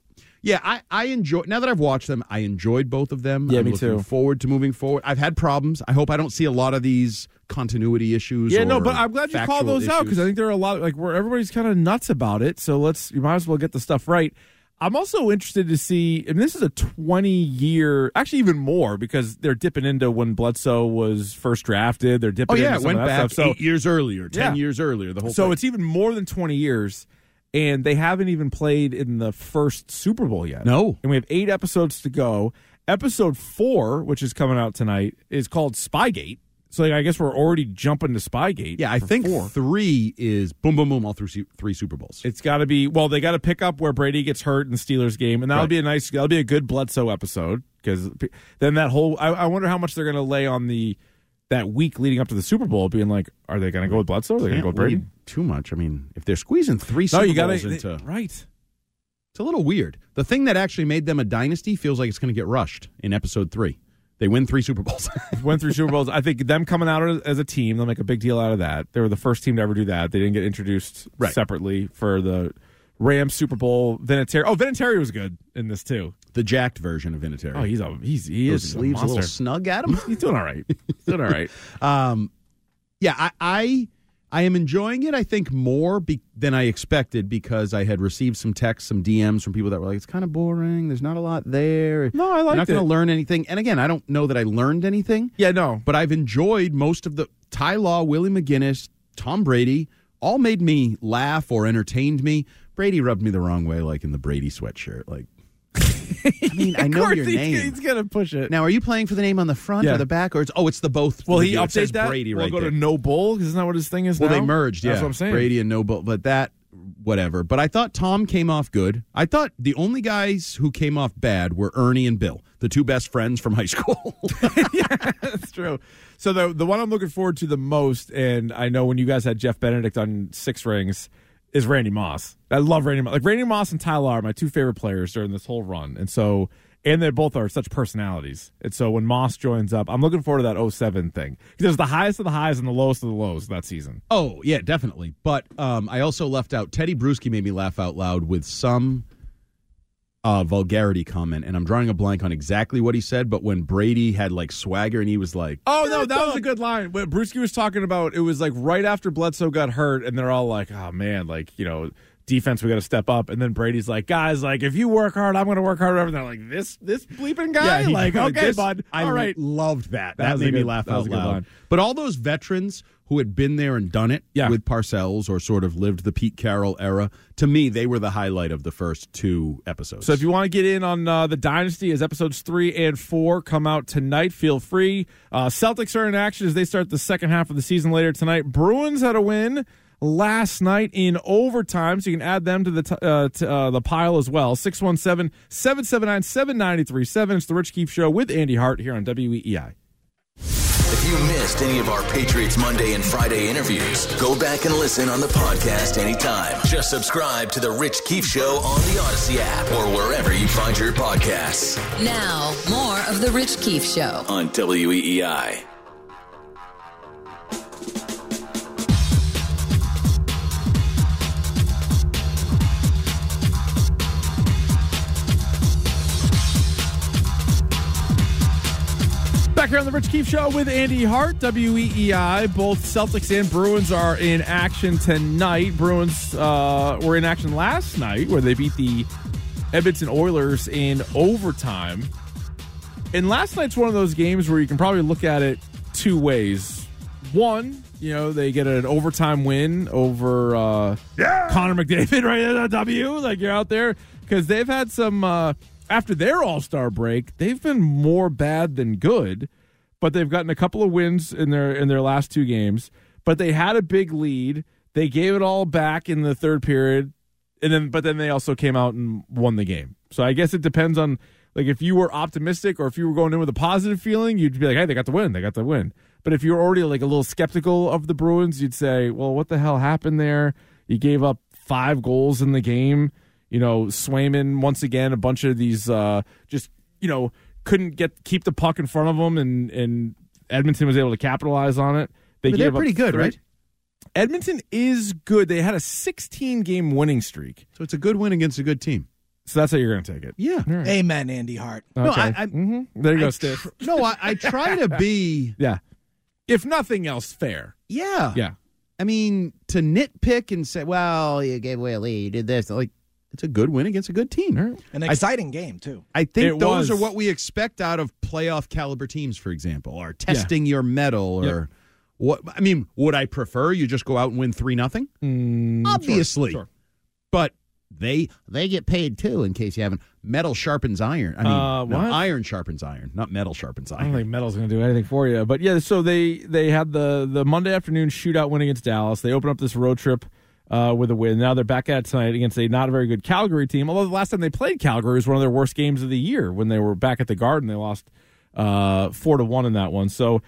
yeah, I, I enjoy. Now that I've watched them, I enjoyed both of them. Yeah, I'm me looking too. Forward to moving forward. I've had problems. I hope I don't see a lot of these continuity issues. yeah, no, but I'm glad you called those out because. I think there are a lot like where everybody's kind of nuts about it. So let's you might as well get the stuff right. I'm also interested to see, and this is a 20 year, actually even more because they're dipping into when Bledsoe was first drafted. They're dipping Oh yeah, into went back. So eight years earlier, ten Yeah. years earlier. The whole so thing. it's even more than 20 years and they haven't even played in the first super bowl yet No. and we have eight episodes to go episode four which is coming out tonight is called spygate so like, i guess we're already jumping to spygate yeah. I think four. three is boom, boom, boom, all through three Super Bowls. it's got to be well they got to pick up where brady gets hurt in the steelers game and that'll Right. be a nice that'll be a good bledsoe episode because then that whole I, I wonder how much they're going to lay on the that week leading up to the super bowl being like are they going to go with bledsoe are they going to go with brady too much. I mean, if they're squeezing three no Super you got Bowls to into, right it's a little weird. The thing that actually made them a dynasty feels like it's going to get rushed in Episode three. They win three Super Bowls. went through Super Bowls. I think them coming out as a team, they'll make a big deal out of that. They were the first team to ever do that. They didn't get introduced Right. separately for the Rams Super Bowl. Vinatieri. Oh, Vinatieri was good in this too. the jacked version of Vinatieri. Oh, he's a he's he Those is sleeves a a little snug at him. He's doing all right. He's doing all right. Um, yeah, I, I I am enjoying it. I think more be, than I expected because I had received some texts, some DMs from people that were like, "It's kind of boring. There's not a lot there. No, I You're not going to learn anything." And again, I don't know that I learned anything, Yeah, no. but I've enjoyed most of the Ty Law, Willie McGinest, Tom Brady. All made me laugh or entertained me. Brady rubbed me the wrong way, like in the Brady sweatshirt. Like, I mean, I know your name. He's gonna push it. Now, are you playing for the name on the front Yeah. or the back, or it's oh, it's the both? Well, he It update says that? Brady Will right it go there. to NOBULL? Isn't that what his thing is Well, now? they merged. Yeah, That's what I'm saying. Brady and no, Bull, but that whatever. But I thought Tom came off good. I thought the only guys who came off bad were Ernie and Bill, the two best friends from high school. Yeah, that's true. So the the one I'm looking forward to the most, and I know when you guys had Jeff Benedict on Six Rings, is Randy Moss. I love Randy Moss. Like Randy Moss and Tyler are my two favorite players during this whole run, and so and they both are such personalities. And so when Moss joins up, I'm looking forward to that 07 thing because it the highest of the highs and the lowest of the lows that season. oh yeah, definitely. But um, I also left out Teddy Bruschi made me laugh out loud with some uh, vulgarity comment, and I'm drawing a blank on exactly what he said. But when Brady had like swagger, and he was like, Oh no, that was a good line. What Bruschi was talking about, it was like right after Bledsoe got hurt, and they're all like, "Oh man, like you know, defense, we got to step up." And then Brady's like, "Guys, like if you work hard, I'm going to work harder." And they're like, "This, this bleeping guy, he- like okay, this- bud, I all right." loved that. That That, made me laugh out a good loud. line. But all those veterans who had been there and done it Yeah. with Parcells or sort of lived the Pete Carroll era, to me, they were the highlight of the first two episodes. So if you want to get in on uh, the dynasty as episodes three and four come out tonight, feel free. Uh, Celtics are in action as they start the second half of the season later tonight. Bruins had a win last night in overtime, so you can add them to the t- uh, to, uh, the pile as well. 617-779-7937. It's the Rich Keefe Show with Andy Hart here on E WEEI. If you missed any of our Patriots Monday and Friday interviews, go back and listen on the podcast anytime. Just subscribe to The Rich Keefe Show on the Audacy app or wherever you find your podcasts Now, more of The Rich Keefe Show. on WEEI. Back here on the Rich Keefe Show with Andy Hart, WEEI. Both Celtics and Bruins are in action tonight. Bruins uh, were in action last night where they beat the Edmonton Oilers in overtime. And last night's one of those games where you can probably look at it two ways. One, you know, they get an overtime win over uh, Connor McDavid, right? W, like you're out there because they've had some uh, after their All Star break. They've been more bad than good, but they've gotten a couple of wins in their in their last two games. But they had a big lead. They gave it all back in the third period, and then but then they also came out and won the game. So I guess it depends on like if you were optimistic or if you were going in with a positive feeling, you'd be like, hey, they got the win, they got the win. But if you're already like a little skeptical of the Bruins, you'd say, well, what the hell happened there? You gave up five goals in the game. You know, Swayman once again, a bunch of these uh, just you know couldn't get keep the puck in front of them, and and Edmonton was able to capitalize on it. They But they're gave pretty good, three- right? Edmonton is good. They had a 16 game winning streak, So it's a good win against a good team. so that's how you're going to take it. Yeah. Amen, Andy Hart. No, Okay. I, I, Mhm. There you go, I Stiff. tr- no, I, I try to be. yeah. If nothing else, fair. Yeah. Yeah. I mean, to nitpick and say, well, you gave away a lead, you did this. Like, it's a good win against a good team. An exciting game, too. I think It those was. are what we expect out of playoff caliber teams, for example, or testing your mettle or what. I mean, would I prefer you just go out and win 3 nothing? Obviously. Mm, sure. But they they get paid too, in case you haven't. Metal sharpens iron. I mean, Uh, no, iron sharpens iron, not metal sharpens I don't iron. think metal's going to do anything for you, but yeah. So they they had the the Monday afternoon shootout win against Dallas. They open up this road trip uh, with a win. Now they're back at tonight against a not a very good Calgary team. Although the last time they played Calgary was one of their worst games of the year when they were back at the Garden. They lost uh, four to one in that one. So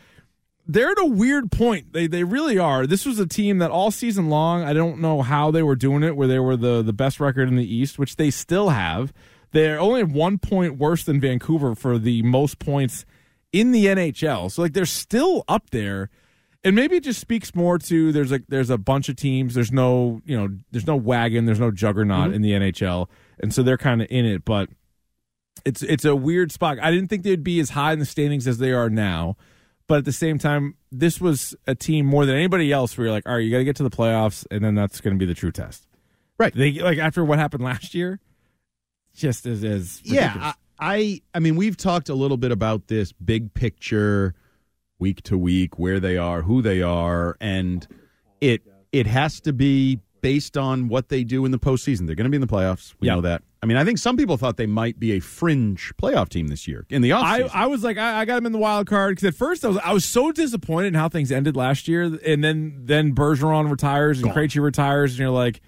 they're at a weird point. They they really are. This was a team that all season long, I don't know how they were doing it, where they were the the best record in the East, which they still have. They're only one point worse than Vancouver for the most points in the NHL. So like they're still up there. And maybe it just speaks more to there's a there's a bunch of teams. There's no you know there's no wagon. There's no juggernaut mm-hmm. in the NHL, and so they're kind of in it. But it's it's a weird spot. I didn't think they'd be as high in the standings as they are now, but at the same time, this was a team more than anybody else where you're like, all right, you got to get to the playoffs, and then that's going to be the true test. Right. They like after what happened last year, just as as Yeah. I, I I mean we've talked a little bit about this big picture week to week where they are, who they are, and it it has to be based on what they do in the postseason. They're going to be in the playoffs. We Yeah. know that. I mean, I think some people thought they might be a fringe playoff team this year in the I, offseason. I was like I, I got them in the wild card because at first I was I was so disappointed in how things ended last year, and then then Bergeron retires and Krejci retires, and you're like,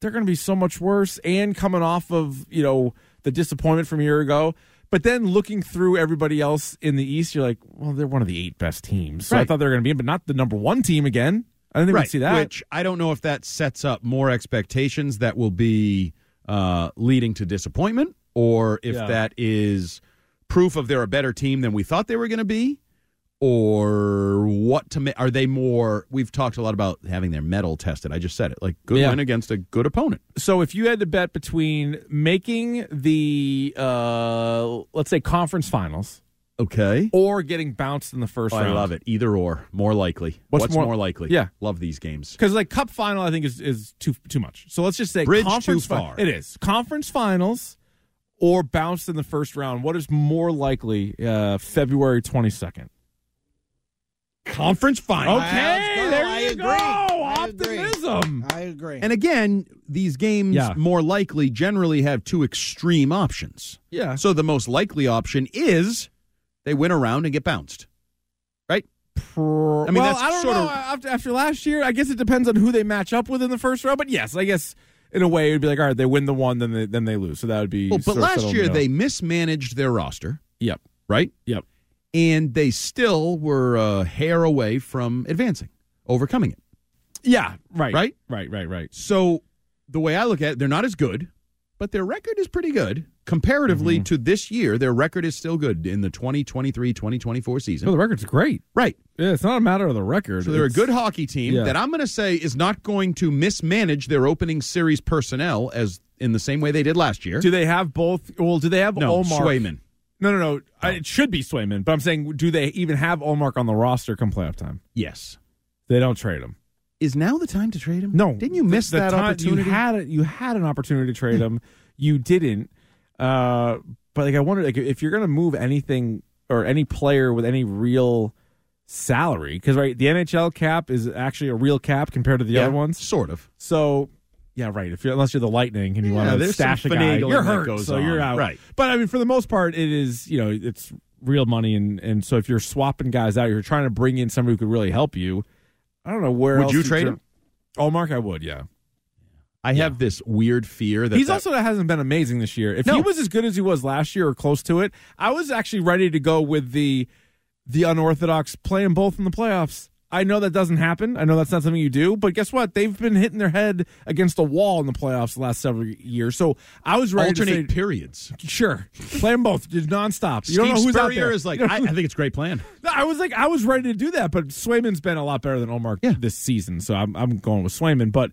they're going to be so much worse. And coming off of you know the disappointment from a year ago, but then looking through everybody else in the East, you're like, well, they're one of the eight best teams. So I thought they were going to be in, but not the number one team again. I didn't even right, see that. which I don't know if that sets up more expectations that will be uh, leading to disappointment, or if Yeah. that is proof of they're a better team than we thought they were going to be, or what to make? are they more? We've talked a lot about having their mettle tested. I just said it, like good Yeah. win against a good opponent. so if you had to bet between making the uh, let's say conference finals Okay. or getting bounced in the first I round. I love it. Either or, more likely. What's more, more- likely? Yeah. love these games. Because like cup final, I think is is too too much. So let's just say Bridge conference too fi- far. it is conference finals or bounced in the first round. What is more likely? Uh, February twenty second. Conference final. Okay, go. there I you agree. go. I agree. Optimism. I agree. And again, these games Yeah. more likely generally have two extreme options. Yeah. So the most likely option is they win a round and get bounced. Right? I mean, well, that's I don't sort know. of- After, after last year, I guess it depends on who they match up with in the first round. But yes, I guess in a way, it'd be like, all right, they win the one, then they then they lose. So that would be. Well, but last year they mismanaged their roster, Yep. right? Yep. And they still were a hair away from advancing, overcoming it. Yeah. Right. Right? Right. Right. Right. So the way I look at it, they're not as good, but their record is pretty good. Comparatively Mm-hmm. to this year, their record is still good in the 2023 2024 season. So the record's great. right. Yeah, it's not a matter of the record. So they're a good hockey team Yeah. that I'm going to say is not going to mismanage their opening series personnel as in the same way they did last year. Do they have both? Well, do they have no, Ullmark? Swayman No, no, no. I, it should be Swayman, but I'm saying, do they even have Ullmark on the roster come playoff time? Yes. They don't trade him. Is now the time to trade him? No, Didn't you miss The- the that time- opportunity? You had it. You had an opportunity to trade him. You didn't. Uh, but like, I wonder, like, if you're going to move anything or any player with any real salary, because right, the NHL cap is actually a real cap compared to the Yeah, other ones. Sort of. So. Yeah, right. If you're unless you're the Lightning and you Yeah, want to stash a guy, you're hurt, goes so you're out. Right. But I mean, for the most part, it is you know it's real money, and and so if you're swapping guys out, you're trying to bring in somebody who could really help you. I don't know where Would else you trade him? Oh, Mark, I would. Yeah. I have this weird fear that He's that- also hasn't been amazing this year. If No. he was as good as he was last year or close to it, I was actually ready to go with the the unorthodox playing both in the playoffs. I know that doesn't happen. I know that's not something you do, but guess what? They've been hitting their head against a wall in the playoffs the last several years. So I was ready alternate to say, periods. sure, play them both, just nonstop. You don't know who's out Spurrier there. is like, I, I think it's a great plan. I was like, I was ready to do that, but Swayman's been a lot better than Ullmark Yeah. this season, so I'm I'm going with Swayman. But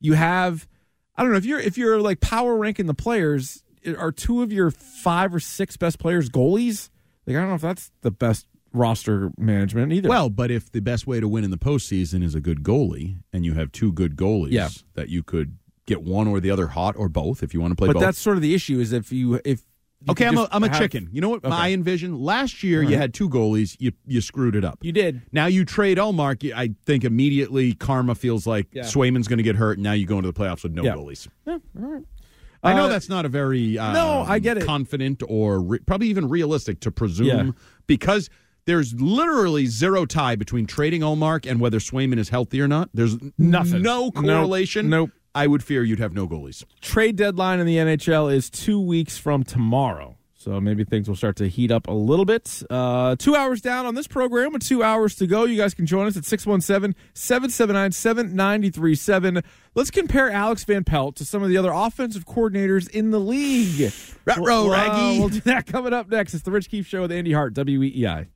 you have, I don't know if you're if you're like power ranking the players, are two of your five or six best players goalies? Like I don't know if that's the best roster management either. Well, but if the best way to win in the postseason is a good goalie, and you have two good goalies, Yeah. that you could get one or the other hot or both if you want to play but both. that's sort of the issue is if you if you okay, I'm a, I'm a have- chicken. You know what Okay. I envision? Last year, you had two goalies. You you screwed it up. You did. Now you trade Ullmark. I think immediately karma feels like Yeah. Swayman's going to get hurt. And now you go into the playoffs with no Yeah. goalies. Yeah, all right. I know Uh, that's not a very uh, no, I get it. confident or re- probably even realistic to presume Yeah. because there's literally zero tie between trading Ullmark and whether Swayman is healthy or not. There's Nothing. no correlation. Nope. I would fear you'd have no goalies. trade deadline in the NHL is two weeks from tomorrow. So maybe things will start to heat up a little bit. Uh, two hours down on this program with two hours to go. You guys can join us at 617 779 7937. Let's compare Alex Van Pelt to some of the other offensive coordinators in the league. Uh, Raggy. We'll do that coming up next. It's the Rich Keefe Show with Andy Hart, WEEI.